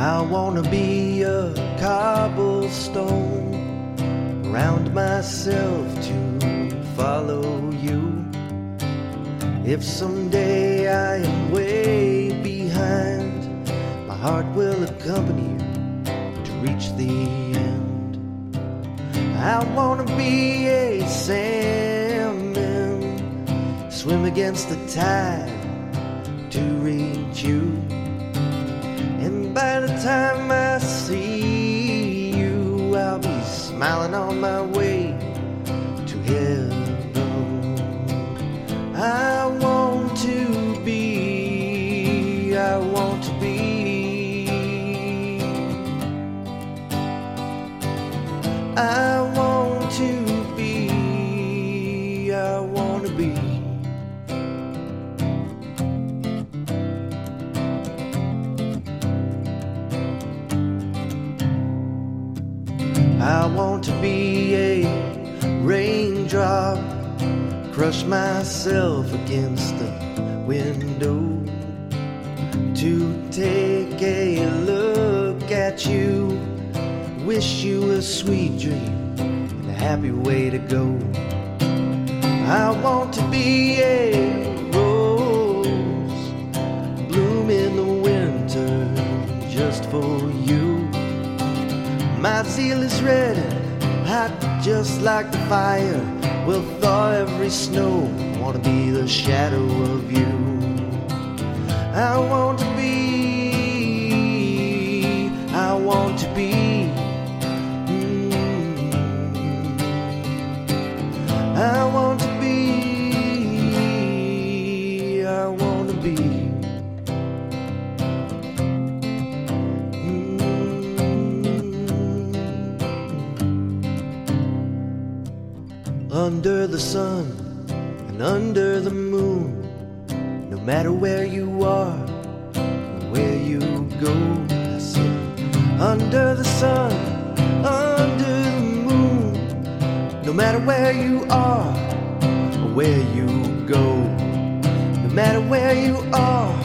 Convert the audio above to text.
I wanna be a cobblestone around myself to follow you. If someday I am way behind, my heart will accompany you to reach the end. I wanna be a salmon, swim against the tide smiling on my way to heaven. I want to be, I want to be. I I want to be a raindrop, crush myself against the window to take a look at you, wish you a sweet dream and a happy way to go. I want to be a rose, bloom in the winter just for you. My zeal is red, hot just like the fire. Will thaw every snow. Wanna be the shadow of you. I want to be. I want to be. mm. I want to be. I want to be. Under the sun and under the moon, no matter where you are, or where you go, I said, under the sun, under the moon, no matter where you are, or where you go, no matter where you are,